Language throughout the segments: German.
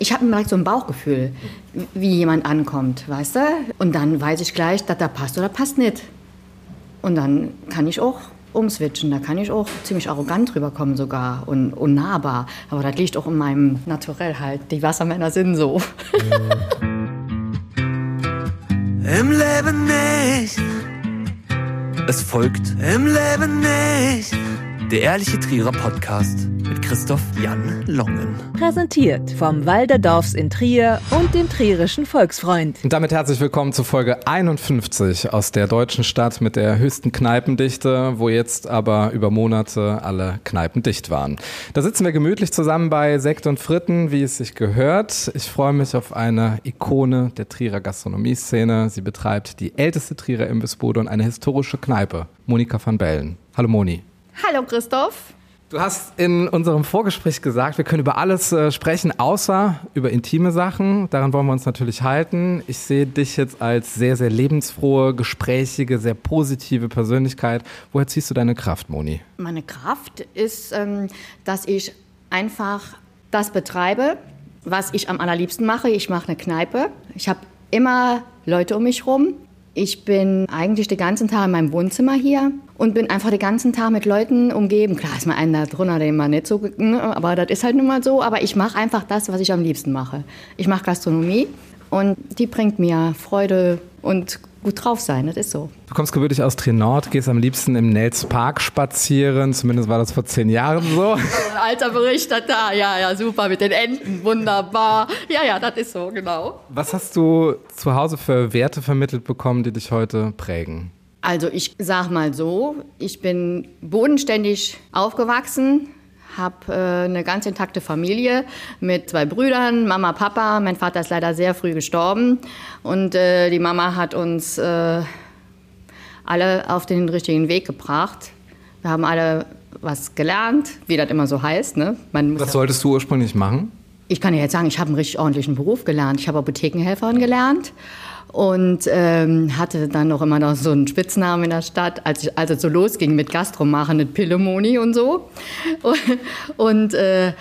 Ich habe direkt so ein Bauchgefühl, wie jemand ankommt, weißt du? Und dann weiß ich gleich, dass da passt oder passt nicht. Und dann kann ich auch umswitchen. Da kann ich auch ziemlich arrogant rüberkommen sogar und unnahbar. Aber das liegt auch in meinem Naturell halt. Die Wassermänner sind so. Im Leben nicht. Es folgt Im Leben nicht. Der Ehrliche Trierer Podcast mit Christoph Jan Longen. Präsentiert vom Walderdorfs in Trier und dem Trierischen Volksfreund. Und damit herzlich willkommen zu Folge 51 aus der deutschen Stadt mit der höchsten Kneipendichte, wo jetzt aber über Monate alle Kneipen dicht waren. Da sitzen wir gemütlich zusammen bei Sekt und Fritten, wie es sich gehört. Ich freue mich auf eine Ikone der Trierer Gastronomieszene. Sie betreibt die älteste Trierer Imbissbude und eine historische Kneipe, Monika van Bellen. Hallo Moni. Hallo Christoph. Du hast in unserem Vorgespräch gesagt, wir können über alles äh, sprechen, außer über intime Sachen. Daran wollen wir uns natürlich halten. Ich sehe dich jetzt als sehr, sehr lebensfrohe, gesprächige, sehr positive Persönlichkeit. Woher ziehst du deine Kraft, Moni? Meine Kraft ist, ähm, dass ich einfach das betreibe, was ich am allerliebsten mache. Ich mache eine Kneipe. Ich habe immer Leute um mich rum. Ich bin eigentlich den ganzen Tag in meinem Wohnzimmer hier und bin einfach den ganzen Tag mit Leuten umgeben. Klar ist mal einer da drunter, den man nicht so, ne, aber das ist halt nun mal so. Aber ich mache einfach das, was ich am liebsten mache. Ich mache Gastronomie und die bringt mir Freude und gut drauf sein. Das ist so. Du kommst gebürtig aus Trier-Nord, gehst am liebsten im Nels Park spazieren. Zumindest war das vor zehn Jahren so. Alter Berichterstatter, ja, ja, super mit den Enten, wunderbar. Ja, ja, das ist so, genau. Was hast du zu Hause für Werte vermittelt bekommen, die dich heute prägen? Also ich sag mal so, ich bin bodenständig aufgewachsen, habe äh, eine ganz intakte Familie mit zwei Brüdern, Mama, Papa. Mein Vater ist leider sehr früh gestorben und äh, die Mama hat uns äh, alle auf den richtigen Weg gebracht. Wir haben alle was gelernt, wie das immer so heißt. Ne? Was solltest du ursprünglich machen? ich kann ja jetzt sagen, ich habe einen richtig ordentlichen Beruf gelernt. Ich habe Apothekenhelferin gelernt und ähm, hatte dann noch immer noch so einen Spitznamen in der Stadt, als, ich, als es so losging mit Gastromachen, mit Pillemoni und so. Und äh,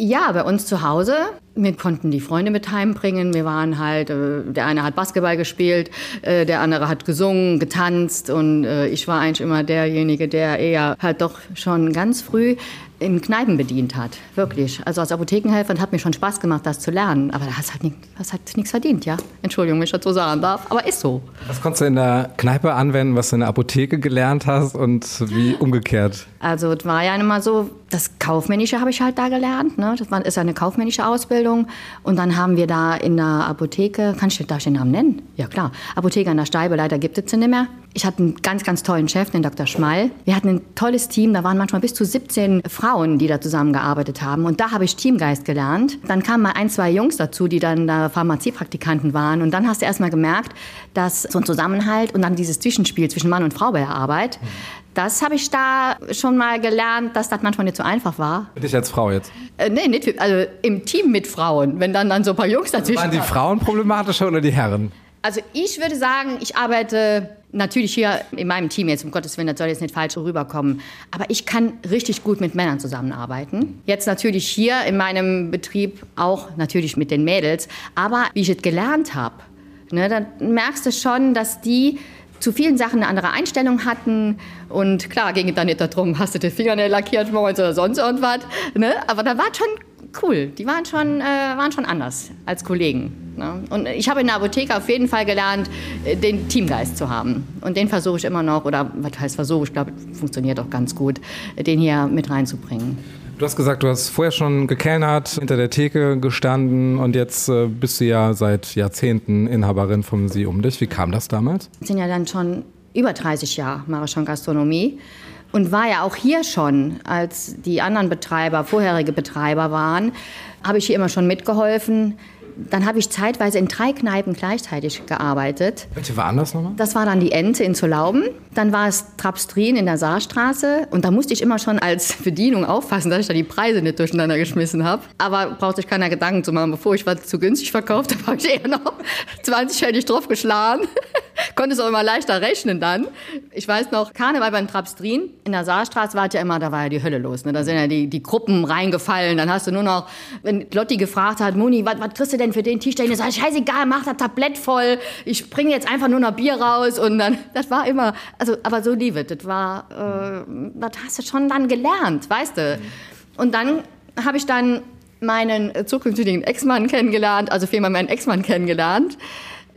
ja, bei uns zu Hause, wir konnten die Freunde mit heimbringen. Wir waren halt, äh, der eine hat Basketball gespielt, äh, der andere hat gesungen, getanzt und äh, ich war eigentlich immer derjenige, der eher halt doch schon ganz früh in Kneipen bedient hat. Wirklich. Also als Apothekenhelferin hat mir schon Spaß gemacht, das zu lernen. Aber da hast halt nicht, hast halt nichts verdient, ja. Entschuldigung, wenn ich das so sagen darf, aber ist so. Was konntest du in der Kneipe anwenden, was du in der Apotheke gelernt hast und wie umgekehrt? Also es war ja immer so, das Kaufmännische habe ich halt da gelernt. Ne? Das war, ist ja eine kaufmännische Ausbildung. Und dann haben wir da in der Apotheke, kann ich, darf ich den Namen nennen? Ja klar, Apotheke an der Steibe, leider gibt es sie nicht mehr. Ich hatte einen ganz, ganz tollen Chef, den Dr. Schmall. Wir hatten ein tolles Team, da waren manchmal bis zu 17 Frauen, die da zusammengearbeitet haben. Und da habe ich Teamgeist gelernt. Dann kamen mal ein, zwei Jungs dazu, die dann da Pharmaziepraktikanten waren. Und dann hast du erst mal gemerkt, dass so ein Zusammenhalt und dann dieses Zwischenspiel zwischen Mann und Frau bei der Arbeit, das habe ich da schon mal gelernt, dass das manchmal nicht so einfach war. Für dich als Frau jetzt. Äh, nee, nicht, für- also im Team mit Frauen, wenn dann, dann so ein paar Jungs dazwischen Waren die. Frauen problematischer oder die Herren? Also ich würde sagen, ich arbeite natürlich hier in meinem Team jetzt, um Gottes Willen, das soll jetzt nicht falsch rüberkommen, aber ich kann richtig gut mit Männern zusammenarbeiten. Jetzt natürlich hier in meinem Betrieb auch natürlich mit den Mädels, aber wie ich es gelernt habe, ne, dann merkst du schon, dass die zu vielen Sachen eine andere Einstellung hatten. Und klar, ging es dann nicht darum, hast du die Fingernägel lackiert morgens oder sonst irgendwas. Ne? Aber da war schon cool. Die waren schon, äh, waren schon anders als Kollegen. Ne? Und ich habe in der Apotheke auf jeden Fall gelernt, äh, den Teamgeist zu haben. Und den versuche ich immer noch, oder was heißt versuche, ich glaube, funktioniert auch ganz gut, äh, den hier mit reinzubringen. Du hast gesagt, du hast vorher schon gekellnert, hinter der Theke gestanden und jetzt äh, bist du ja seit Jahrzehnten Inhaberin vom Sie um dich. Wie kam das damals? Ich bin ja dann schon über 30 Jahre, mache ich schon Gastronomie. Und war ja auch hier schon, als die anderen Betreiber, vorherige Betreiber waren, habe ich hier immer schon mitgeholfen. Dann habe ich zeitweise in drei Kneipen gleichzeitig gearbeitet. Welche waren das nochmal? Das war dann die Ente in Zolauben. Dann war es Trapstrin in der Saarstraße. Und da musste ich immer schon als Bedienung aufpassen, dass ich da die Preise nicht durcheinander geschmissen habe. Aber brauchte sich keiner Gedanken zu machen. Bevor ich was zu günstig verkauft habe, habe ich eher noch 20 Pfennig drauf geschlagen. konntest auch immer leichter rechnen dann. Ich weiß noch, Karneval beim Trapstrin, in der Saarstraße war ja immer, da war ja die Hölle los. Ne? Da sind ja die, die Gruppen reingefallen. Dann hast du nur noch, wenn Lotti gefragt hat, Moni, was was kriegst du denn für den Tisch? Ich sag, scheißegal, mach das Tablett voll. Ich bringe jetzt einfach nur noch Bier raus. Und dann, das war immer, also, aber so liebe, das war, äh, das hast du schon dann gelernt, weißt du. Und dann habe ich dann meinen zukünftigen Ex-Mann kennengelernt, also vielmehr meinen Ex-Mann kennengelernt,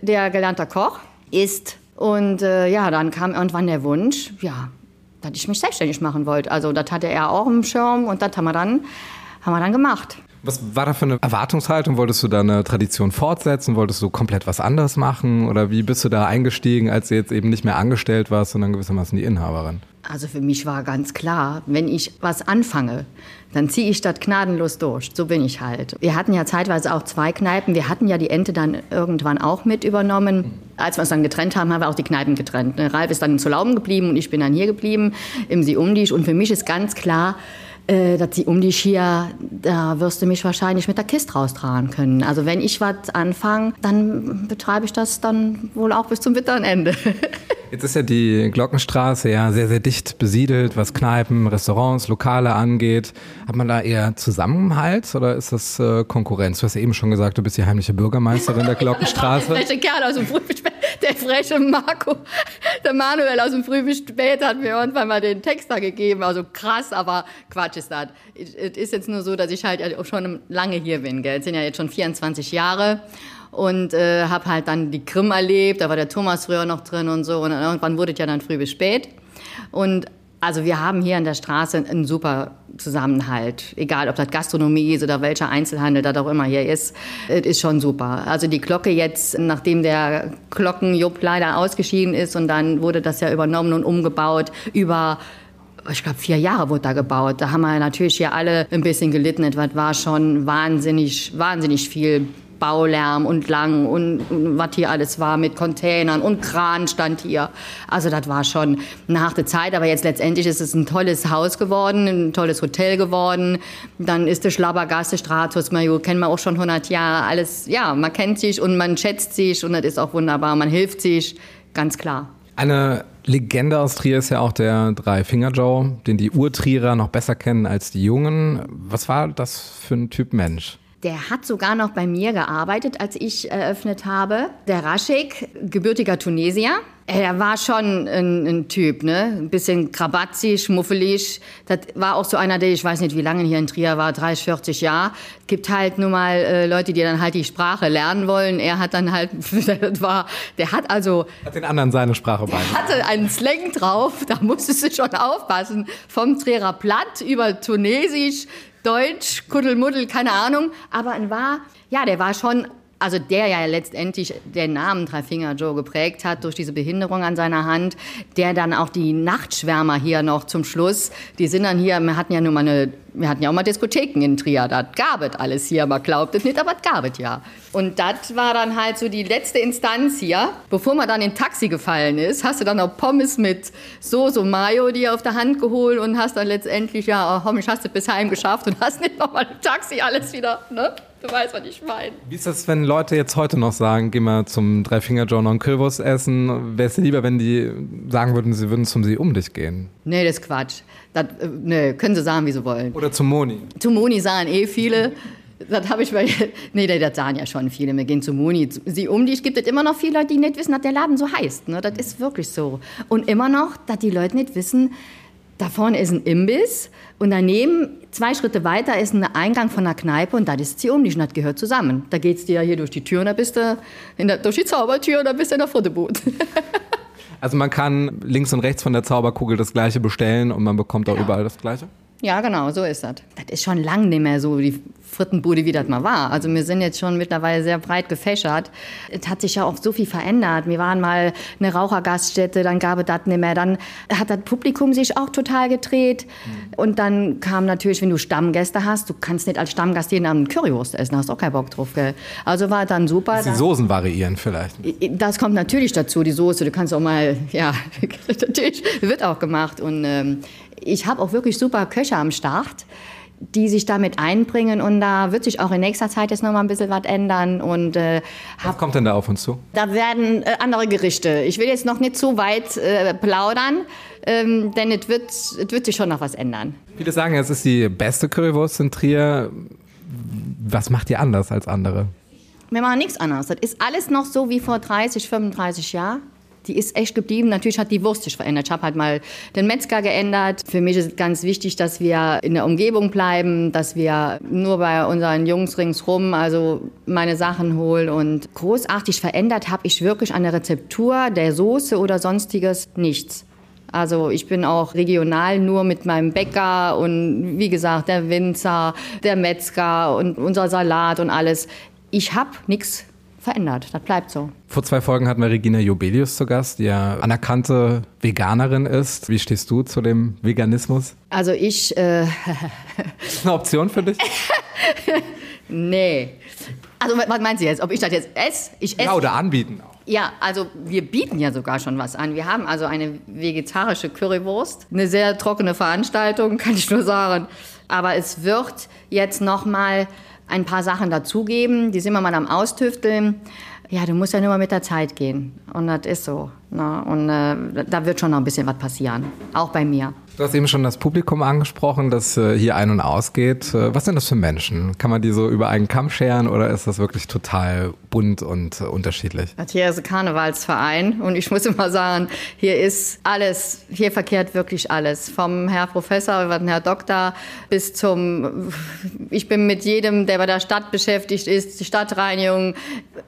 der gelernter Koch ist. Und äh, ja, dann kam irgendwann der Wunsch, ja, dass ich mich selbstständig machen wollte. Also das hatte er auch im Schirm und das haben wir dann, haben wir dann gemacht. Was war da für eine Erwartungshaltung? Wolltest du da eine Tradition fortsetzen? Wolltest du komplett was anderes machen? Oder wie bist du da eingestiegen, als du jetzt eben nicht mehr angestellt warst, sondern gewissermaßen die Inhaberin? Also für mich war ganz klar, wenn ich was anfange, dann ziehe ich das gnadenlos durch. So bin ich halt. Wir hatten ja zeitweise auch zwei Kneipen. Wir hatten ja die Ente dann irgendwann auch mit übernommen. Als wir uns dann getrennt haben, haben wir auch die Kneipen getrennt. Ne, Ralf ist dann zu Lauben geblieben und ich bin dann hier geblieben im Siumdisch. Und für mich ist ganz klar, äh, dass sie um dich hier, da wirst du mich wahrscheinlich mit der Kiste raustragen können. Also wenn ich was anfange, dann betreibe ich das dann wohl auch bis zum bitteren Ende. Jetzt ist ja die Glockenstraße ja sehr, sehr dicht besiedelt, was Kneipen, Restaurants, Lokale angeht. Hat man da eher Zusammenhalt oder ist das äh, Konkurrenz? Du hast ja eben schon gesagt, du bist die heimliche Bürgermeisterin der Glockenstraße. Freche Kerl aus dem spät, der freche Marco, der Manuel aus dem Früh bis spät hat mir irgendwann mal den Text da gegeben. Also krass, aber Quatsch ist das. Es ist jetzt nur so, dass ich halt auch schon lange hier bin. Gell? Es sind ja jetzt schon 24 Jahre und äh, habe halt dann die Krim erlebt. Da war der Thomas früher noch drin und so. Und irgendwann wurde es ja dann früh bis spät. Und also wir haben hier an der Straße einen super Zusammenhalt. Egal, ob das Gastronomie ist oder welcher Einzelhandel das auch immer hier ist, es ist schon super. Also die Glocke jetzt, nachdem der Glockenjupp leider ausgeschieden ist und dann wurde das ja übernommen und umgebaut über ich glaube, vier Jahre wurde da gebaut. Da haben wir natürlich hier alle ein bisschen gelitten. Das war schon wahnsinnig, wahnsinnig viel Baulärm und lang und, und was hier alles war mit Containern und Kran stand hier. Also das war schon eine harte Zeit, aber jetzt letztendlich ist es ein tolles Haus geworden, ein tolles Hotel geworden. Dann ist der Schlabbergasse, Stratus Major, kennen wir auch schon 100 Jahre. Alles, ja, man kennt sich und man schätzt sich und das ist auch wunderbar. Man hilft sich, ganz klar. Eine Legende aus Trier ist ja auch der Drei-Finger-Joe, den die Urtrierer noch besser kennen als die Jungen. Was war das für ein Typ Mensch? Der hat sogar noch bei mir gearbeitet, als ich eröffnet habe. Der Raschik, gebürtiger Tunesier. Er war schon ein, ein Typ, ne? Ein bisschen krabatzig, schmuffelig. Das war auch so einer, der, ich weiß nicht, wie lange hier in Trier war, 30, 40 Jahre. Gibt halt nur mal äh, Leute, die dann halt die Sprache lernen wollen. Er hat dann halt, das war, der hat also... Hat den anderen seine Sprache bei. hatte einen Slang drauf, da musstest du schon aufpassen. Vom Trierer Platt über Tunesisch, Deutsch, Kuddelmuddel, keine Ahnung. Aber ein war, ja, der war schon, also der ja letztendlich den Namen Dreifinger Joe geprägt hat durch diese Behinderung an seiner Hand, der dann auch die Nachtschwärmer hier noch zum Schluss, die sind dann hier, wir hatten ja nur mal eine, wir hatten ja auch mal Diskotheken in Trier, das gab es alles hier, man glaubt es nicht, aber es gab es ja. Und das war dann halt so die letzte Instanz hier. Bevor man dann in Taxi gefallen ist, hast du dann auch Pommes mit Soße Mayo dir auf der Hand geholt und hast dann letztendlich, ja, oh, ich hast du bis heim geschafft und hast nicht nochmal im Taxi alles wieder, ne? Du weißt, was ich meine. Wie ist das, wenn Leute jetzt heute noch sagen, geh mal zum Dreifinger-Joe noch einen Kürbis essen? Wäre es dir lieber, wenn die sagen würden, sie würden zum Sie um dich gehen? Nee, das ist Quatsch. Das, äh, nee, können sie sagen, wie sie wollen. Oder zum Moni? Zum Moni sahen eh viele. Das habe ich bei. Nee, das sahen ja schon viele. Wir gehen zu Moni. Sie um dich gibt es immer noch viele Leute, die nicht wissen, dass der Laden so heißt. Ne? Das ist wirklich so. Und immer noch, dass die Leute nicht wissen, da vorne ist ein Imbiss und daneben, zwei Schritte weiter, ist ein Eingang von einer Kneipe und das ist um und das gehört zusammen. Da geht's dir ja hier durch die Tür und da bist du in der, durch die Zaubertür und da bist du in der Futterboot. Also man kann links und rechts von der Zauberkugel das gleiche bestellen und man bekommt auch Genau. überall das gleiche? Ja, genau, so ist das. Das ist schon lang nicht mehr so die Frittenbude, wie das mal war. Also wir sind jetzt schon mittlerweile sehr breit gefächert. Es hat sich ja auch so viel verändert. Wir waren mal eine Rauchergaststätte, dann gab es das nicht mehr. Dann hat das Publikum sich auch total gedreht. Und dann kam natürlich, wenn du Stammgäste hast, du kannst nicht als Stammgast jeden Abend Currywurst essen, hast auch keinen Bock drauf. Gell? Also war dann super. Die Soßen variieren vielleicht. Das kommt natürlich dazu, die Soße. Du kannst auch mal, ja, natürlich wird auch gemacht. Und ähm, ich habe auch wirklich super Köche am Start, die sich damit einbringen und da wird sich auch in nächster Zeit jetzt noch mal ein bisschen was ändern und äh, Was kommt denn da auf uns zu? da werden äh, andere Gerichte. Ich will jetzt noch nicht zu weit äh, plaudern, ähm, denn es wird, es wird sich schon noch was ändern. Viele sagen, es ist die beste Currywurst in Trier. Was macht ihr anders als andere? Wir machen nichts anderes. Das ist alles noch so wie vor 30, 35 Jahren. Die ist echt geblieben. Natürlich hat die Wurst sich verändert. Ich habe halt mal den Metzger geändert. Für mich ist es ganz wichtig, dass wir in der Umgebung bleiben, dass wir nur bei unseren Jungs ringsrum also meine Sachen holen. Und großartig verändert habe ich wirklich an der Rezeptur der Soße oder sonstiges nichts. Also ich bin auch regional nur mit meinem Bäcker und wie gesagt der Winzer, der Metzger und unser Salat und alles. Ich habe nichts verändert. Das bleibt so. Vor zwei Folgen hatten wir Regina Jobelius zu Gast, die ja anerkannte Veganerin ist. Wie stehst du zu dem Veganismus? Also ich, äh, Ist eine Option für dich? nee. Also was meinen Sie jetzt? Ob ich das jetzt esse? Ich esse. Ja, oder anbieten auch. Ja, also wir bieten ja sogar schon was an. Wir haben also eine vegetarische Currywurst. Eine sehr trockene Veranstaltung, kann ich nur sagen. Aber es wird jetzt noch mal ein paar Sachen dazugeben. Die sind wir mal am Austüfteln. Ja, du musst ja nur mal mit der Zeit gehen. Und das ist so. Ne? Und äh, da wird schon noch ein bisschen was passieren. Auch bei mir. Du hast eben schon das Publikum angesprochen, das äh, hier ein- und ausgeht. Äh, Was sind das für Menschen? Kann man die so über einen Kamm scheren oder ist das wirklich total bunt und äh, unterschiedlich? Hier ist ein Karnevalsverein und ich muss immer sagen, hier ist alles, hier verkehrt wirklich alles. Vom Herr Professor über den Herr Doktor bis zum, ich bin mit jedem, der bei der Stadt beschäftigt ist, die Stadtreinigung.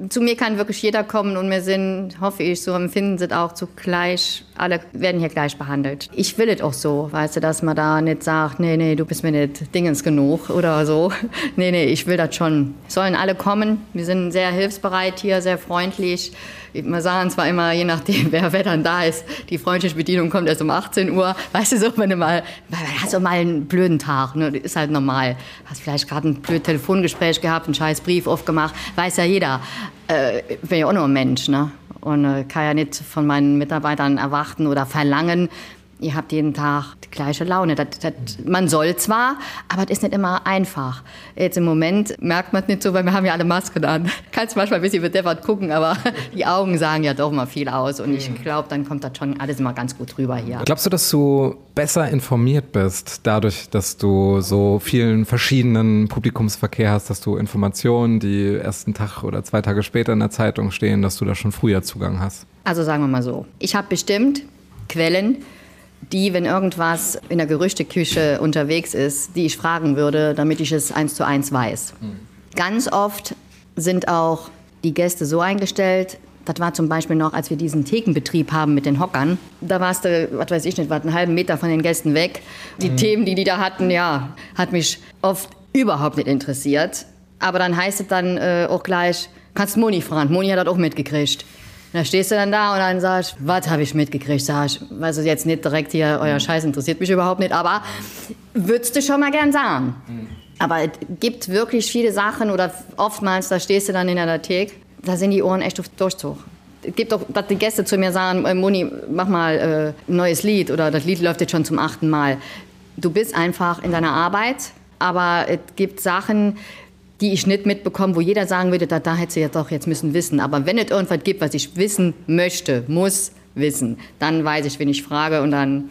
Zu mir kann wirklich jeder kommen und wir sind, hoffe ich, so empfinden sie auch zu gleich, alle werden hier gleich behandelt. Ich will es auch so, weißt du, dass man da nicht sagt, nee, nee, du bist mir nicht dingens genug oder so. Nee, nee, ich will das schon. Sollen alle kommen. Wir sind sehr hilfsbereit hier, sehr freundlich. Wir sagen zwar immer, je nachdem, wer, wer dann da ist, die freundliche Bedienung kommt erst um 18 Uhr. Weißt du, so, wenn du mal, hast du mal einen blöden Tag, ne? Ist halt normal. Hast vielleicht gerade ein blödes Telefongespräch gehabt, einen scheiß Brief aufgemacht, weiß ja jeder. Äh, bin ja auch nur ein Mensch, ne? Und äh, kann ja nicht von meinen Mitarbeitern erwarten oder verlangen, ihr habt jeden Tag die gleiche Laune. Das, das, man soll zwar, aber das ist nicht immer einfach. Jetzt im Moment merkt man es nicht so, weil wir haben ja alle Masken an. Kannst manchmal ein bisschen bedeppert gucken, aber die Augen sagen ja doch mal viel aus. Und ich glaube, dann kommt das schon alles immer ganz gut rüber hier. Glaubst du, dass du besser informiert bist, dadurch, dass du so vielen verschiedenen Publikumsverkehr hast, dass du Informationen, die erst einen Tag oder zwei Tage später in der Zeitung stehen, dass du da schon früher Zugang hast? Also sagen wir mal so. Ich habe bestimmt Quellen, die, wenn irgendwas in der Gerüchteküche unterwegs ist, die ich fragen würde, damit ich es eins zu eins weiß. Ganz oft sind auch die Gäste so eingestellt, das war zum Beispiel noch, als wir diesen Thekenbetrieb haben mit den Hockern. Da warst du, was weiß ich nicht, was einen halben Meter von den Gästen weg. Die Themen, die die da hatten, ja, hat mich oft überhaupt nicht interessiert. Aber dann heißt es dann äh, auch gleich, kannst Moni fragen. Moni hat das auch mitgekriegt. Und da stehst du dann da und dann sagst was habe ich mitgekriegt? Sag ich, ich jetzt nicht direkt hier, euer Scheiß interessiert mich überhaupt nicht, aber würdest du schon mal gern sagen. Aber es gibt wirklich viele Sachen oder oftmals, da stehst du dann in der Thek, da sind die Ohren echt auf Durchzug. Es gibt auch, dass die Gäste zu mir sagen, äh, Moni, mach mal äh, ein neues Lied oder das Lied läuft jetzt schon zum achten Mal. Du bist einfach in deiner Arbeit, aber es gibt Sachen, die ich nicht mitbekomme, wo jeder sagen würde, da, da hätte sie ja doch jetzt müssen wissen. Aber wenn es irgendwas gibt, was ich wissen möchte, muss wissen, dann weiß ich, wen ich frage und dann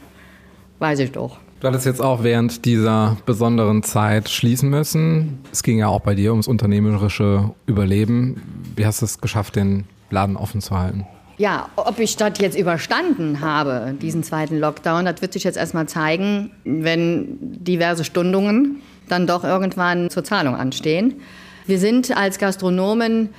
weiß ich doch. Du hattest jetzt auch während dieser besonderen Zeit schließen müssen. Es ging ja auch bei dir ums unternehmerische Überleben. Wie hast du es geschafft, den Laden offen zu halten? Ja, ob ich das jetzt überstanden habe, diesen zweiten Lockdown, das wird sich jetzt erstmal zeigen, wenn diverse Stundungen dann doch irgendwann zur Zahlung anstehen. Wir sind als Gastronomen,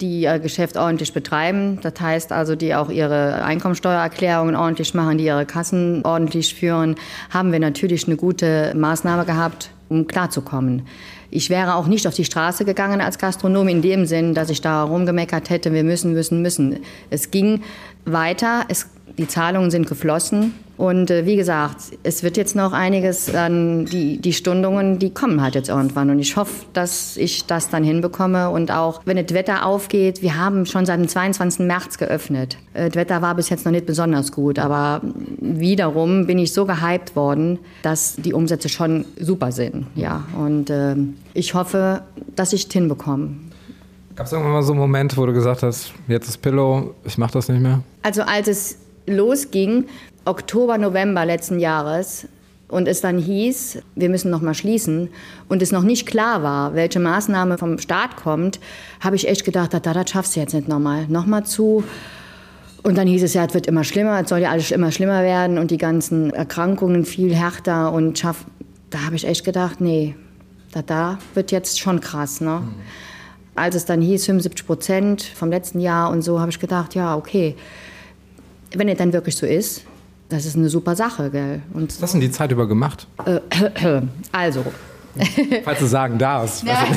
die ihr Geschäft ordentlich betreiben, das heißt also, die auch ihre Einkommensteuererklärungen ordentlich machen, die ihre Kassen ordentlich führen, haben wir natürlich eine gute Maßnahme gehabt, um klarzukommen. Ich wäre auch nicht auf die Straße gegangen als Gastronom in dem Sinn, dass ich da rumgemeckert hätte, wir müssen, müssen, müssen. Es ging weiter. Es Die Zahlungen sind geflossen. Und äh, wie gesagt, es wird jetzt noch einiges an die, die Stundungen, die kommen halt jetzt irgendwann. Und ich hoffe, dass ich das dann hinbekomme. Und auch, wenn das Wetter aufgeht, wir haben schon seit dem 22. März geöffnet. Äh, das Wetter war bis jetzt noch nicht besonders gut. Aber wiederum bin ich so gehypt worden, dass die Umsätze schon super sind. Ja. Und äh, ich hoffe, dass ich es hinbekomme. Gab es irgendwann mal so einen Moment, wo du gesagt hast, jetzt ist Pillow, ich mache das nicht mehr? Also als es losging, Oktober, November letzten Jahres, und es dann hieß, wir müssen noch mal schließen und es noch nicht klar war, welche Maßnahme vom Staat kommt, habe ich echt gedacht, da, das schaffst du jetzt nicht nochmal. Nochmal zu. Und dann hieß es ja, es wird immer schlimmer, es soll ja alles immer schlimmer werden und die ganzen Erkrankungen viel härter und schaff. Da habe ich echt gedacht, nee, da, da wird jetzt schon krass. Ne? Mhm. Als es dann hieß, 75 Prozent vom letzten Jahr und so, habe ich gedacht, ja, okay, wenn es dann wirklich so ist, das ist eine super Sache, gell? Und Was hast du denn die Zeit über gemacht? Äh, also. Falls du sagen darfst. Ja.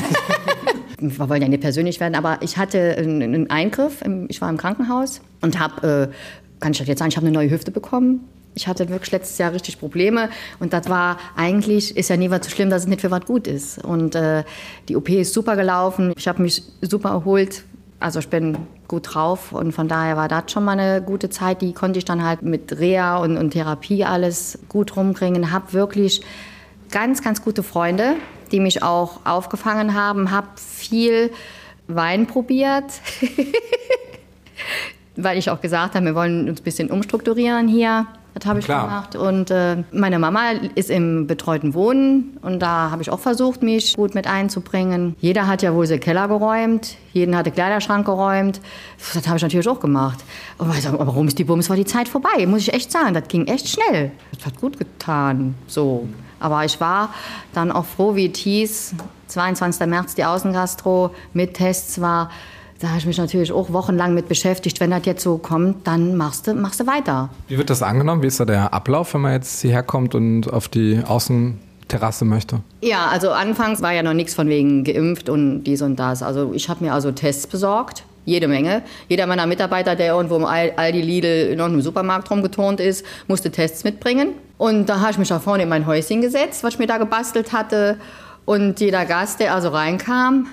Wir wollen ja nicht persönlich werden, aber ich hatte einen Eingriff. Ich war im Krankenhaus und habe, äh, kann ich das jetzt sagen, ich habe eine neue Hüfte bekommen. Ich hatte wirklich letztes Jahr richtig Probleme und das war eigentlich, ist ja nie was so schlimm, dass es nicht für was gut ist. Und äh, die OP ist super gelaufen, ich habe mich super erholt, also ich bin gut drauf und von daher war das schon mal eine gute Zeit. Die konnte ich dann halt mit Reha und, und Therapie alles gut rumbringen. Habe wirklich ganz, ganz gute Freunde, die mich auch aufgefangen haben. Habe viel Wein probiert, weil ich auch gesagt habe, wir wollen uns ein bisschen umstrukturieren hier. Das habe ich Klar. gemacht. Und äh, meine Mama ist im betreuten Wohnen und da habe ich auch versucht, mich gut mit einzubringen. Jeder hat ja wohl seinen Keller geräumt, jeden hat den Kleiderschrank geräumt. Das habe ich natürlich auch gemacht. Und ich sage, warum ist die Bums, war die Zeit vorbei, muss ich echt sagen. Das ging echt schnell. Das hat gut getan. So. Aber ich war dann auch froh, wie es hieß, 22. März die Außengastro mit Tests war da habe ich mich natürlich auch wochenlang mit beschäftigt. Wenn das jetzt so kommt, dann machst du, machst du weiter. Wie wird das angenommen? Wie ist da der Ablauf, wenn man jetzt hierher kommt und auf die Außenterrasse möchte? Ja, also anfangs war ja noch nichts von wegen geimpft und dies und das. Also ich habe mir also Tests besorgt. Jede Menge. Jeder meiner Mitarbeiter, der irgendwo im Aldi Lidl in einem Supermarkt rumgeturnt ist, musste Tests mitbringen. Und da habe ich mich da vorne in mein Häuschen gesetzt, was ich mir da gebastelt hatte. Und jeder Gast, der also reinkam,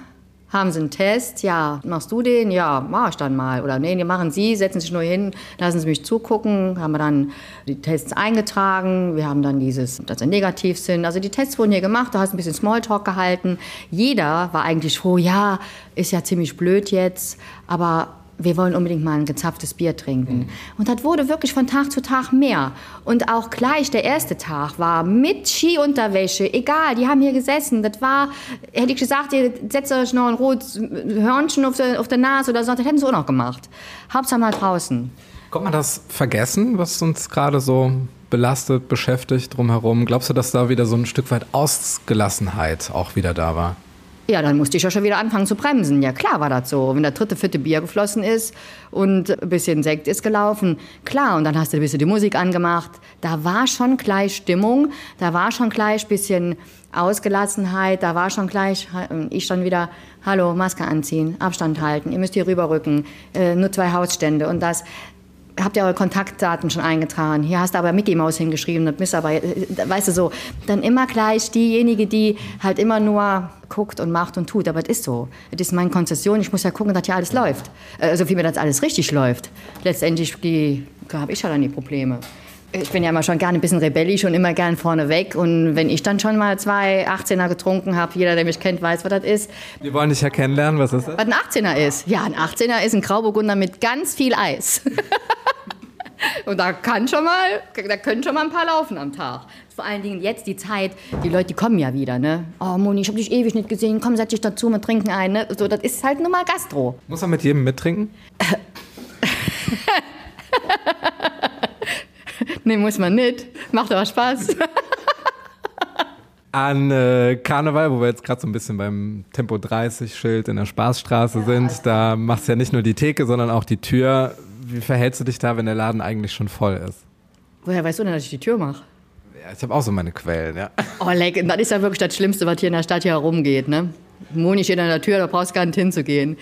haben Sie einen Test? Ja. Machst du den? Ja, mach ich dann mal. Oder nee, machen Sie, setzen sich nur hin, lassen Sie mich zugucken. Haben wir dann die Tests eingetragen. Wir haben dann dieses, dass sie negativ sind. Also die Tests wurden hier gemacht, da hast du ein bisschen Smalltalk gehalten. Jeder war eigentlich froh, ja, ist ja ziemlich blöd jetzt, aber wir wollen unbedingt mal ein gezapftes Bier trinken. Mhm. Und das wurde wirklich von Tag zu Tag mehr. Und auch gleich der erste Tag war mit Skiunterwäsche, egal, die haben hier gesessen. Das war, hätte ich gesagt, ihr setzt euch noch ein rotes Hörnchen auf der, auf der Nase oder so, das hätten sie auch noch gemacht. Hauptsache mal draußen. Kommt man das vergessen, was uns gerade so belastet, beschäftigt drumherum? Glaubst du, dass da wieder so ein Stück weit Ausgelassenheit auch wieder da war? Ja, dann musste ich ja schon wieder anfangen zu bremsen. Ja, klar war das so. Wenn der dritte, vierte Bier geflossen ist und ein bisschen Sekt ist gelaufen, klar. Und dann hast du ein bisschen die Musik angemacht. Da war schon gleich Stimmung, da war schon gleich ein bisschen Ausgelassenheit, da war schon gleich, ich dann wieder, hallo, Maske anziehen, Abstand halten, ihr müsst hier rüberrücken, äh, nur zwei Hausstände und das habt ihr eure Kontaktdaten schon eingetragen. Hier hast du aber Mickey Maus hingeschrieben, das bist aber, weißt du so, dann immer gleich diejenige, die halt immer nur guckt und macht und tut. Aber es ist so. Es ist meine Konzession. Ich muss ja gucken, dass hier alles läuft. Also wie mir das alles richtig läuft. Letztendlich habe ich ja dann die Probleme. Ich bin ja immer schon gerne ein bisschen rebellisch und immer gern vorne weg. Und wenn ich dann schon mal zwei 18er getrunken habe, jeder, der mich kennt, weiß, was das ist. Wir wollen dich ja kennenlernen. Was ist das? Was ein 18er ist. Ja, ein 18er ist ein Grauburgunder mit ganz viel Eis. Und da kann schon mal, da können schon mal ein paar laufen am Tag. Vor allen Dingen jetzt die Zeit, die Leute, die kommen ja wieder, ne? Oh Moni, ich habe dich ewig nicht gesehen, komm, setz dich dazu, wir trinken ein, ne? So, das ist halt nur mal Gastro. Muss man mit jedem mittrinken? nee, muss man nicht. Macht aber Spaß. An äh, Karneval, wo wir jetzt gerade so ein bisschen beim Tempo 30 Schild in der Spaßstraße sind, da machst du ja nicht nur die Theke, sondern auch die Tür wie verhältst du dich da, wenn der Laden eigentlich schon voll ist? Woher weißt du denn, dass ich die Tür mache? Ja, ich habe auch so meine Quellen, ja. Oh, leck, das ist ja wirklich das Schlimmste, was hier in der Stadt hier herumgeht, ne? Moni steht an der Tür, da brauchst du gar nicht hinzugehen.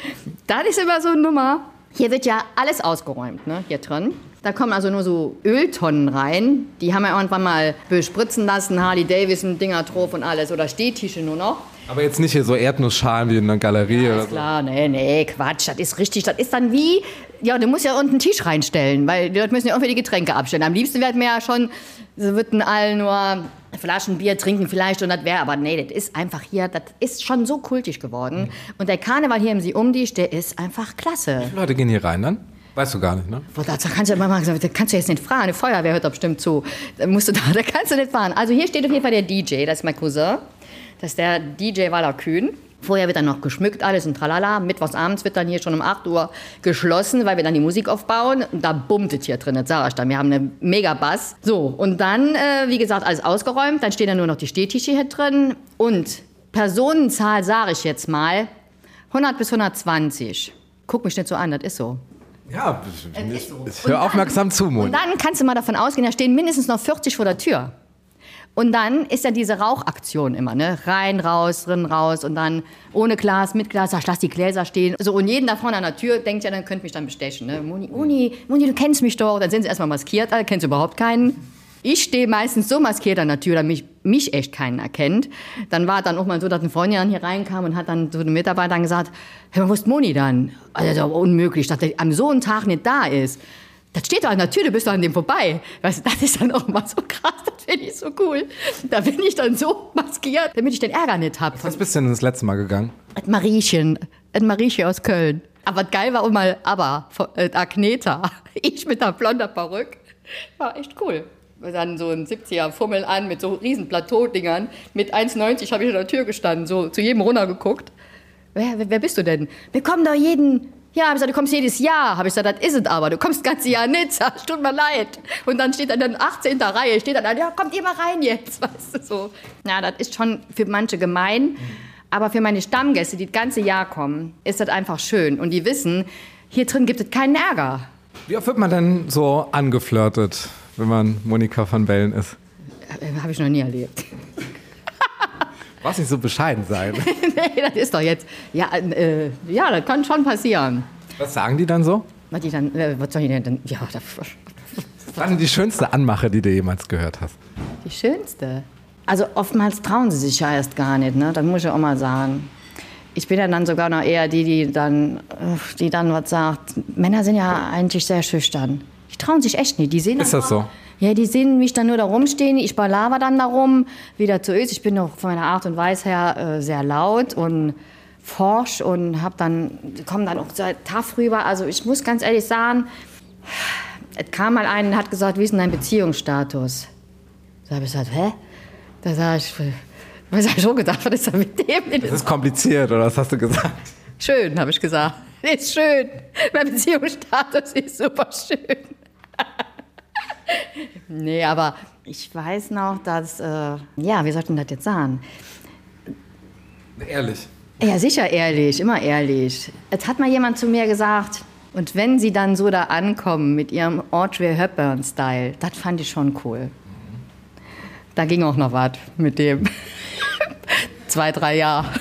Das ist immer so eine Nummer. Hier wird ja alles ausgeräumt, ne? Hier drin. Da kommen also nur so Öltonnen rein. Die haben wir irgendwann mal bespritzen lassen, Harley Davidson, Dinger drauf und alles. Oder Stehtische nur noch. Aber jetzt nicht hier so Erdnussschalen wie in einer Galerie oder Ist so. klar, nee, nee, Quatsch, das ist richtig. Das ist dann wie, ja, du musst ja unten einen Tisch reinstellen, weil dort müssen ja irgendwie die Getränke abstellen. Am liebsten werden wir ja schon, so würden alle nur Flaschen Bier trinken vielleicht und das wäre, aber nee, das ist einfach hier, das ist schon so kultig geworden. Und der Karneval hier im Siumdisch, der ist einfach klasse. Wie viele Leute gehen hier rein dann? Weißt du gar nicht, ne? Boah, Da kannst du, gesagt, da kannst du jetzt nicht fahren. Eine Feuerwehr hört doch bestimmt zu. Da musst du da, da kannst du nicht fahren. Also hier steht auf jeden Fall der DJ, das ist mein Cousin. Das ist der DJ Waller Kühn. Vorher wird dann noch geschmückt alles und tralala. Mittwochsabends wird dann hier schon um 8 Uhr geschlossen, weil wir dann die Musik aufbauen. Und da bummt es hier drin, das sag ich dann. Wir haben eine mega Bass. So, und dann, äh, wie gesagt, alles ausgeräumt. Dann stehen da nur noch die Stehtische hier drin. Und Personenzahl, sage ich jetzt mal, 100 bis 120. Guck mich nicht so an, das ist so. Ja, ist so. hör aufmerksam zu, Und Moni. dann kannst du mal davon ausgehen, da stehen mindestens noch 40 vor der Tür. Und dann ist ja diese Rauchaktion immer, ne? Rein, raus, drin, raus und dann ohne Glas, mit Glas, ach, lass die Gläser stehen. So, und jeden da vorne an der Tür denkt ja, dann könnt mich dann bestechen, ne? Moni, Moni, Moni, du kennst mich doch. Dann sind sie erstmal maskiert, da kennst du überhaupt keinen. Ich stehe meistens so maskiert an der Tür, damit mich, mich echt keinen erkennt. Dann war dann auch mal so, dass ein Freund dann hier reinkam und hat dann zu den Mitarbeitern gesagt, hey, wo ist Moni dann? Also, das ist aber unmöglich, dass der am so einen Tag nicht da ist. Das steht doch an der Tür, du bist doch an dem vorbei. Weißt du, das ist dann auch mal so krass, das finde ich so cool. Da bin ich dann so maskiert, damit ich den Ärger nicht habe. Was bist du denn das letzte Mal gegangen? Ein Mariechen, ein Mariechen aus Köln. Aber geil war auch mal aber, äh, Agneta. Ich mit einer blonder Perücke. War echt cool. Wir dann so ein 70er Fummel an mit so riesen Plateaudingern. Mit 1,90 habe ich an der Tür gestanden, so zu jedem runtergeguckt. Wer, wer, bist du denn? Wir kommen da jeden. Ja, hab ich gesagt, du kommst jedes Jahr. Habe ich gesagt, das ist es aber. Du kommst das ganze Jahr nicht. Tut mir leid. Und dann steht dann in 18. Reihe, steht dann, ja, kommt ihr mal rein jetzt. Weißt du, so. Ja, das ist schon für manche gemein. Aber für meine Stammgäste, die das ganze Jahr kommen, ist das einfach schön. Und die wissen, hier drin gibt es keinen Ärger. Wie oft wird man denn so angeflirtet, wenn man Monika van Bellen ist? Äh, Habe ich noch nie erlebt. Was nicht so bescheiden sein. nee, das ist doch jetzt. Ja, äh, ja, das kann schon passieren. Was sagen die dann so? Was, die dann, äh, was soll ich denn? denn- Ja, das, Was war denn die schönste Anmache, die du jemals gehört hast? Die schönste. Also oftmals trauen sie sich ja erst gar nicht, ne? Das muss ich auch mal sagen. Ich bin ja dann sogar noch eher die, die dann, äh, die dann was sagt. Männer sind ja eigentlich sehr schüchtern. Die trauen sich echt nicht. Die sehen Ist das so? Ja, die sehen mich dann nur da rumstehen. Ich balaber dann darum, wie das so ist. Ich bin doch von meiner Art und Weise her äh, sehr laut und forsch und hab dann, komme dann auch sehr tough rüber. Also ich muss ganz ehrlich sagen, es kam mal ein und hat gesagt, wie ist denn dein Beziehungsstatus? Da habe ich gesagt, hä? Da sag ich, was habe ich schon gedacht, was ist da mit dem? Das ist kompliziert, oder was hast du gesagt? Schön, habe ich gesagt. Ist schön. Mein Beziehungsstatus ist super schön. Nee, aber ich weiß noch, dass, äh, ja, wie soll ich denn das jetzt sagen? Ehrlich. Ja, sicher ehrlich, immer ehrlich. Es hat mal jemand zu mir gesagt, und wenn sie dann so da ankommen mit ihrem Audrey Hepburn-Style, das fand ich schon cool. Da ging auch noch was mit dem. Zwei, drei Jahre.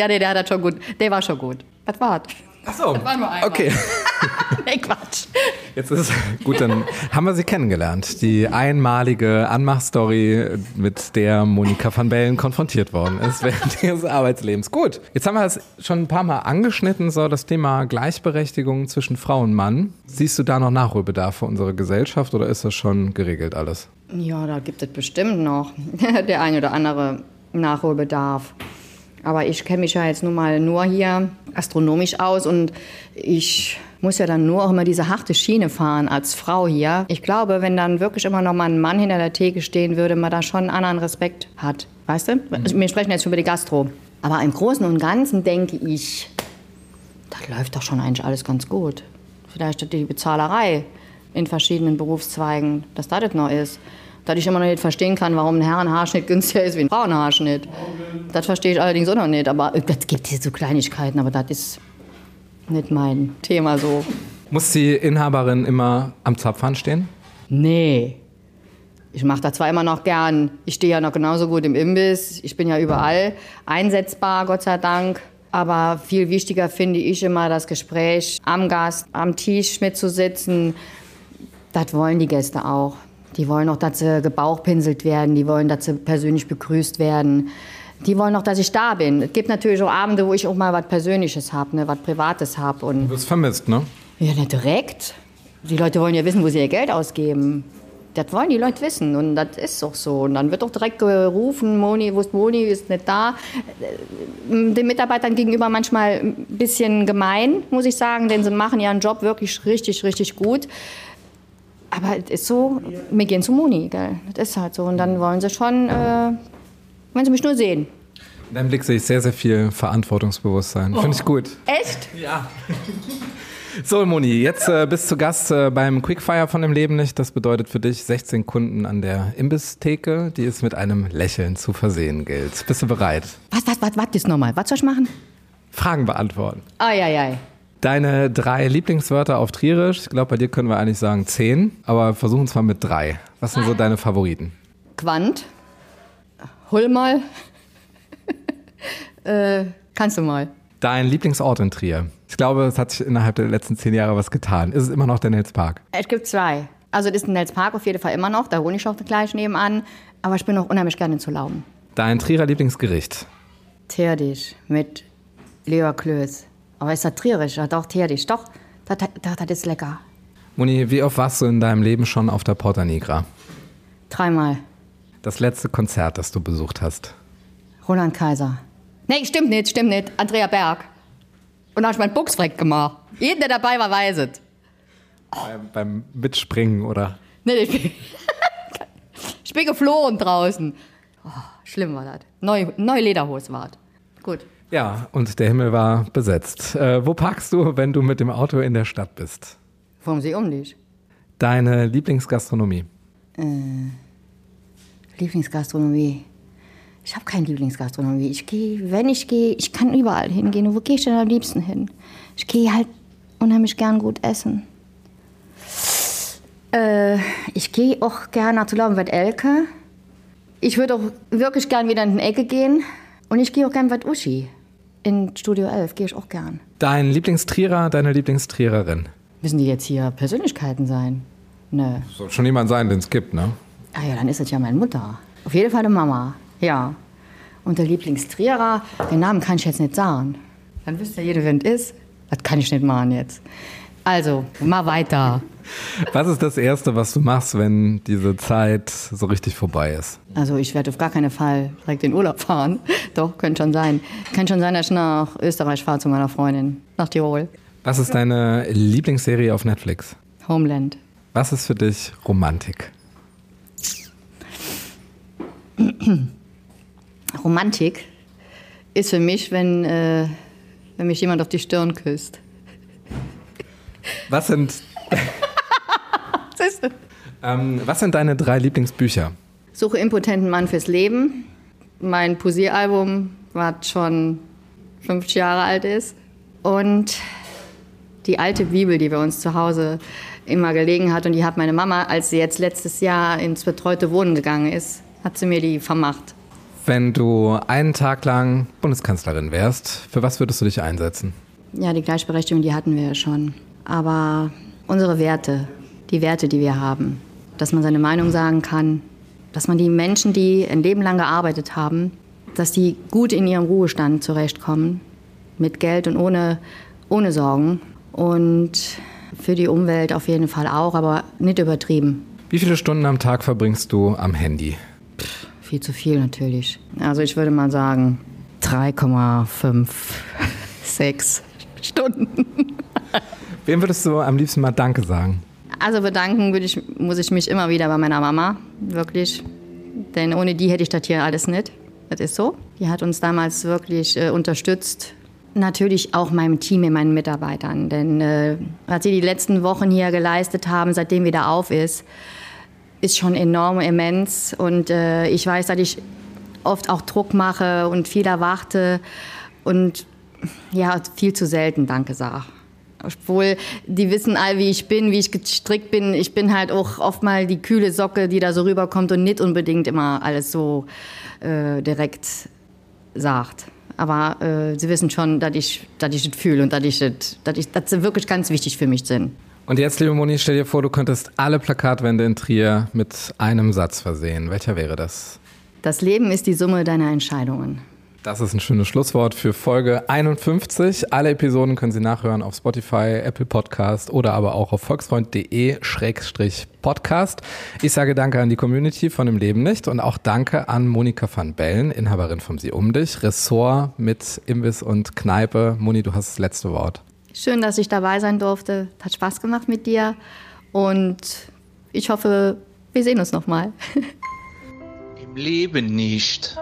Ja, nee, der hat das schon gut. Der war schon gut. Das? Ach so. war nur einmal. Okay. Nee, Quatsch. Jetzt ist gut, dann haben wir sie kennengelernt. Die einmalige Anmachstory, mit der Monika van Bellen konfrontiert worden ist während ihres Arbeitslebens. Gut, jetzt haben wir das schon ein paar Mal angeschnitten, so das Thema Gleichberechtigung zwischen Frau und Mann. Siehst du da noch Nachholbedarf für unsere Gesellschaft oder ist das schon geregelt alles? Ja, da gibt es bestimmt noch der ein oder andere Nachholbedarf. Aber ich kenne mich ja jetzt nun mal nur hier astronomisch aus und ich muss ja dann nur auch immer diese harte Schiene fahren als Frau hier. Ich glaube, wenn dann wirklich immer noch mal ein Mann hinter der Theke stehen würde, man da schon einen anderen Respekt hat. Weißt du? Also, Wir sprechen jetzt schon über die Gastro. Aber im Großen und Ganzen denke ich, das läuft doch schon eigentlich alles ganz gut. Vielleicht die Bezahlerei in verschiedenen Berufszweigen, dass das das noch ist. Dass ich immer noch nicht verstehen kann, warum ein Herrenhaarschnitt günstiger ist wie ein Frauenhaarschnitt. Das verstehe ich allerdings auch noch nicht. Aber es gibt hier so Kleinigkeiten, aber das ist nicht mein Thema so. Muss die Inhaberin immer am Zapfhahn stehen? Nee. Ich mache das zwar immer noch gern. Ich stehe ja noch genauso gut im Imbiss. Ich bin ja überall einsetzbar, Gott sei Dank. Aber viel wichtiger finde ich immer das Gespräch am Gast, am Tisch mitzusitzen, Das wollen die Gäste auch. Die wollen auch, dass sie gebauchpinselt werden. Die wollen, dass sie persönlich begrüßt werden. Die wollen auch, dass ich da bin. Es gibt natürlich auch Abende, wo ich auch mal was Persönliches habe, ne, was Privates habe. Und Du wirst vermisst, ne? ja, nicht direkt. Die Leute wollen ja wissen, wo sie ihr Geld ausgeben. Das wollen die Leute wissen und das ist auch so. Und dann wird auch direkt gerufen, Moni, wo ist Moni, ist nicht da. Den Mitarbeitern gegenüber manchmal ein bisschen gemein, muss ich sagen, denn sie machen ihren Job wirklich richtig, richtig gut. Aber es ist so, wir gehen zu Moni, gell? Das ist halt so. Und dann wollen sie schon, äh, wenn sie mich nur sehen. In deinem Blick sehe ich sehr, sehr viel Verantwortungsbewusstsein. Finde ich gut. Echt? So, Moni, jetzt äh, bist du Gast äh, beim Quickfire von dem Leben nicht. Das bedeutet für dich 16 Kunden an der Imbisstheke, die es mit einem Lächeln zu versehen gilt. Bist du bereit? Was, was, was, was ist nochmal? Was soll ich machen? Fragen beantworten. Ai, ai, ai. Deine drei Lieblingswörter auf Trierisch, ich glaube, bei dir können wir eigentlich sagen zehn, aber versuchen es mal mit drei. Was sind so deine Favoriten? Quant. Hol mal. äh, kannst du mal. Dein Lieblingsort in Trier. Ich glaube, es hat sich innerhalb der letzten zehn Jahre was getan. Ist es immer noch der Nels Park? Es gibt zwei. Also das ist ein Nels Park auf jeden Fall immer noch. Da wohne ich auch gleich nebenan. Aber ich bin auch unheimlich gerne zu Lauben. Dein Trierer Lieblingsgericht. Terdisch mit Leberklöß. Aber ist das trierisch? Ja, doch, Terdisch. Doch, das, das, das ist lecker. Moni, wie oft warst du in deinem Leben schon auf der Porta Nigra? Dreimal. Das letzte Konzert, das du besucht hast. Roland Kaiser. Nee, stimmt nicht, stimmt nicht. Andrea Berg. Und da habe ich meinen Buchsfreck gemacht. Jeden, der dabei war, weiß es. Beim, beim Mitspringen, oder? Nee, ich bin, ich bin geflohen draußen. Oh, schlimm war das. Neu, neue Lederhose war das. Gut. Ja, und der Himmel war besetzt. Äh, wo parkst du, wenn du mit dem Auto in der Stadt bist? Warum sie um dich? Deine Lieblingsgastronomie. Lieblingsgastronomie. Ich habe keine Lieblingsgastronomie. Ich gehe, wenn ich gehe, ich kann überall hingehen. Und wo gehe ich denn am liebsten hin? Ich gehe halt unheimlich gern gut essen. Äh, ich gehe auch gern nach Tulaubenweit Elke. Ich würde auch wirklich gern wieder in die Ecke gehen. Und ich gehe auch gern bei Uschi. In Studio 11 gehe ich auch gern. Dein Lieblingstrierer, deine Lieblingstriererin. Müssen die jetzt hier Persönlichkeiten sein? Ne. Soll schon jemand sein, den es gibt, ne? Ah ja, dann ist es ja meine Mutter. Auf jeden Fall eine Mama, ja. Und der Lieblingstrierer, den Namen kann ich jetzt nicht sagen. Dann wisst ja jeder, wer es ist. Das kann ich nicht machen jetzt. Also, mal weiter. Was ist das Erste, was du machst, wenn diese Zeit so richtig vorbei ist? Also ich werde auf gar keinen Fall direkt in Urlaub fahren. Doch, könnte schon sein. Kann schon sein, dass ich nach Österreich fahre zu meiner Freundin. Nach Tirol. Was ist deine Lieblingsserie auf Netflix? Homeland. Was ist für dich Romantik? Romantik ist für mich, wenn, äh, wenn mich jemand auf die Stirn küsst. Was sind, Siehst du? ähm, was sind deine drei Lieblingsbücher? Suche impotenten Mann fürs Leben. Mein Posieralbum, was schon 50 Jahre alt ist. Und die alte Bibel, die bei uns zu Hause immer gelegen hat. Und die hat meine Mama, als sie jetzt letztes Jahr ins betreute Wohnen gegangen ist, hat sie mir die vermacht. Wenn du einen Tag lang Bundeskanzlerin wärst, für was würdest du dich einsetzen? Ja, die Gleichberechtigung, die hatten wir ja schon. Aber unsere Werte, die Werte, die wir haben, dass man seine Meinung sagen kann, dass man die Menschen, die ein Leben lang gearbeitet haben, dass die gut in ihrem Ruhestand zurechtkommen, mit Geld und ohne, ohne Sorgen. Und für die Umwelt auf jeden Fall auch, aber nicht übertrieben. Wie viele Stunden am Tag verbringst du am Handy? Viel zu viel natürlich. Also ich würde mal sagen 3,56 Stunden. Wem würdest du am liebsten mal Danke sagen? Also bedanken würde ich, muss ich mich immer wieder bei meiner Mama, wirklich. Denn ohne die hätte ich das hier alles nicht. Das ist so. Die hat uns damals wirklich äh, unterstützt. Natürlich auch meinem Team, meinen Mitarbeitern. Denn äh, was sie die letzten Wochen hier geleistet haben, seitdem wieder auf ist, ist schon enorm immens. Und äh, ich weiß, dass ich oft auch Druck mache und viel erwarte und ja, viel zu selten Danke sage. Obwohl, die wissen all, wie ich bin, wie ich gestrickt bin. Ich bin halt auch oft mal die kühle Socke, die da so rüberkommt und nicht unbedingt immer alles so äh, direkt sagt. Aber äh, sie wissen schon, dass ich, dass ich das fühle und dass, ich das, dass, ich, dass sie wirklich ganz wichtig für mich sind. Und jetzt, liebe Moni, stell dir vor, du könntest alle Plakatwände in Trier mit einem Satz versehen. Welcher wäre das? Das Leben ist die Summe deiner Entscheidungen. Das ist ein schönes Schlusswort für Folge 51. Alle Episoden können Sie nachhören auf Spotify, Apple Podcast oder aber auch auf volksfreund.de-podcast. Ich sage danke an die Community von dem Leben nicht und auch danke an Monika van Bellen, Inhaberin vom Sie um dich, Ressort mit Imbiss und Kneipe. Moni, du hast das letzte Wort. Schön, dass ich dabei sein durfte. Hat Spaß gemacht mit dir und ich hoffe, wir sehen uns nochmal. Im Leben nicht.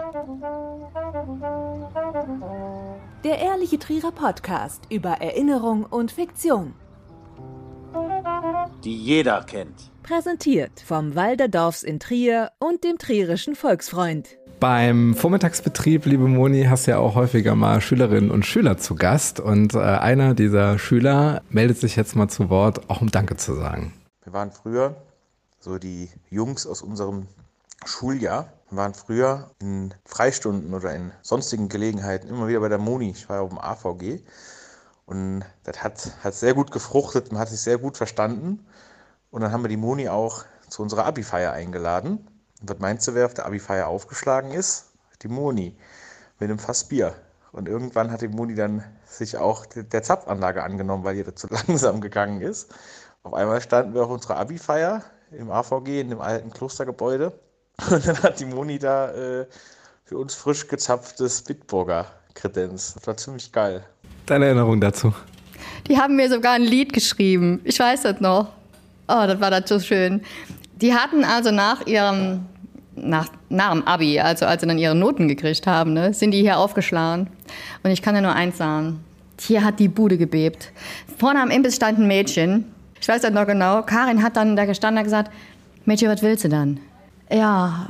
Der ehrliche Trierer Podcast über Erinnerung und Fiktion. die jeder kennt. Präsentiert vom Walderdorfs in Trier und dem Trierischen Volksfreund. Beim Vormittagsbetrieb, liebe Moni, hast ja auch häufiger mal Schülerinnen und Schüler zu Gast. Und äh, einer dieser Schüler meldet sich jetzt mal zu Wort, auch um Danke zu sagen. Wir waren früher, so die Jungs aus unserem Schuljahr, waren früher in Freistunden oder in sonstigen Gelegenheiten immer wieder bei der Moni. Ich war ja auf dem AVG und das hat, hat sehr gut gefruchtet, man hat sich sehr gut verstanden. Und dann haben wir die Moni auch zu unserer Abi-Feier eingeladen. Und was meinst du, wer auf der Abi-Feier aufgeschlagen ist? Die Moni mit einem Fass Bier. Und irgendwann hat die Moni dann sich auch de- der Zapfanlage angenommen, weil ihr das zu langsam gegangen ist. Auf einmal standen wir auf unserer Abi-Feier im AVG, in dem alten Klostergebäude. Und dann hat die Moni da äh, für uns frisch gezapftes Bitburger Kredenz. Das war ziemlich geil. Deine Erinnerung dazu? Die haben mir sogar ein Lied geschrieben. Ich weiß das noch. Oh, das war das so schön. Die hatten also nach ihrem, nach, nach dem Abi, also als sie dann ihre Noten gekriegt haben, ne, sind die hier aufgeschlagen. Und ich kann dir nur eins sagen. Hier hat die Bude gebebt. Vorne am Imbiss stand ein Mädchen. Ich weiß das noch genau. Karin hat dann da gestanden und gesagt, Mädchen, was willst du dann? Ja,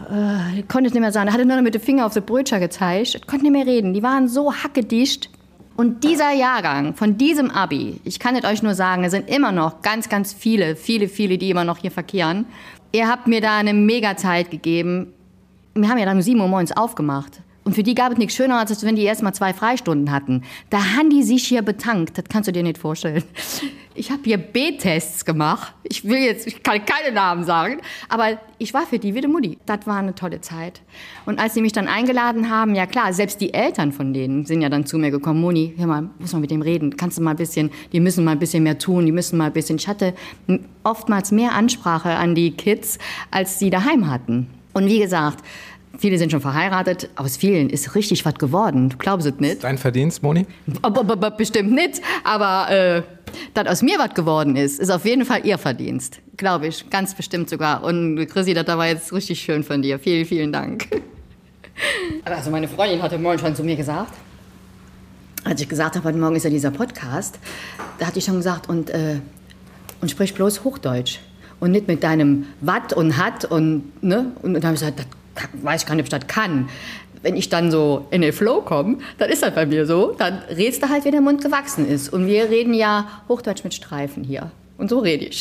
äh, konnte es nicht mehr sagen. Er hatte nur noch mit dem Finger auf das Brötchen gezeigt. Konnte nicht mehr reden. Die waren so hackedicht. Und dieser Jahrgang von diesem Abi, ich kann es euch nur sagen, es sind immer noch ganz, ganz viele, viele, viele, die immer noch hier verkehren. Ihr habt mir da eine mega Zeit gegeben. Wir haben ja dann um 7 Uhr morgens aufgemacht. Und für die gab es nichts schöner, als wenn die erst mal zwei Freistunden hatten. Da haben die sich hier betankt. Das kannst du dir nicht vorstellen. Ich habe hier B-Tests gemacht. Ich will jetzt, ich kann keine Namen sagen, aber ich war für die wie die Mutti. Das war eine tolle Zeit. Und als sie mich dann eingeladen haben, ja klar, selbst die Eltern von denen sind ja dann zu mir gekommen. Moni, hör mal, muss man mit dem reden. Kannst du mal ein bisschen, die müssen mal ein bisschen mehr tun, die müssen mal ein bisschen. Ich hatte oftmals mehr Ansprache an die Kids, als sie daheim hatten. Und wie gesagt, viele sind schon verheiratet. Aus vielen ist richtig was geworden. Du glaubst es nicht. Dein Verdienst, Moni? Bestimmt nicht. Aber äh, dass aus mir was geworden ist, ist auf jeden Fall ihr Verdienst. Glaube ich. Ganz bestimmt sogar. Und Chrissy, das war jetzt richtig schön von dir. Vielen, vielen Dank. Also meine Freundin hatte morgen schon zu mir gesagt, als ich gesagt habe, heute Morgen ist ja dieser Podcast, da hatte ich schon gesagt, und, äh, und sprich bloß Hochdeutsch. Und nicht mit deinem Watt und Hat und, ne? Und dann habe ich gesagt, das weiß ich gar nicht, ob ich das kann. Wenn ich dann so in den Flow komme, dann ist das bei mir so. Dann redst du halt, wie der Mund gewachsen ist. Und wir reden ja Hochdeutsch mit Streifen hier. Und so rede ich.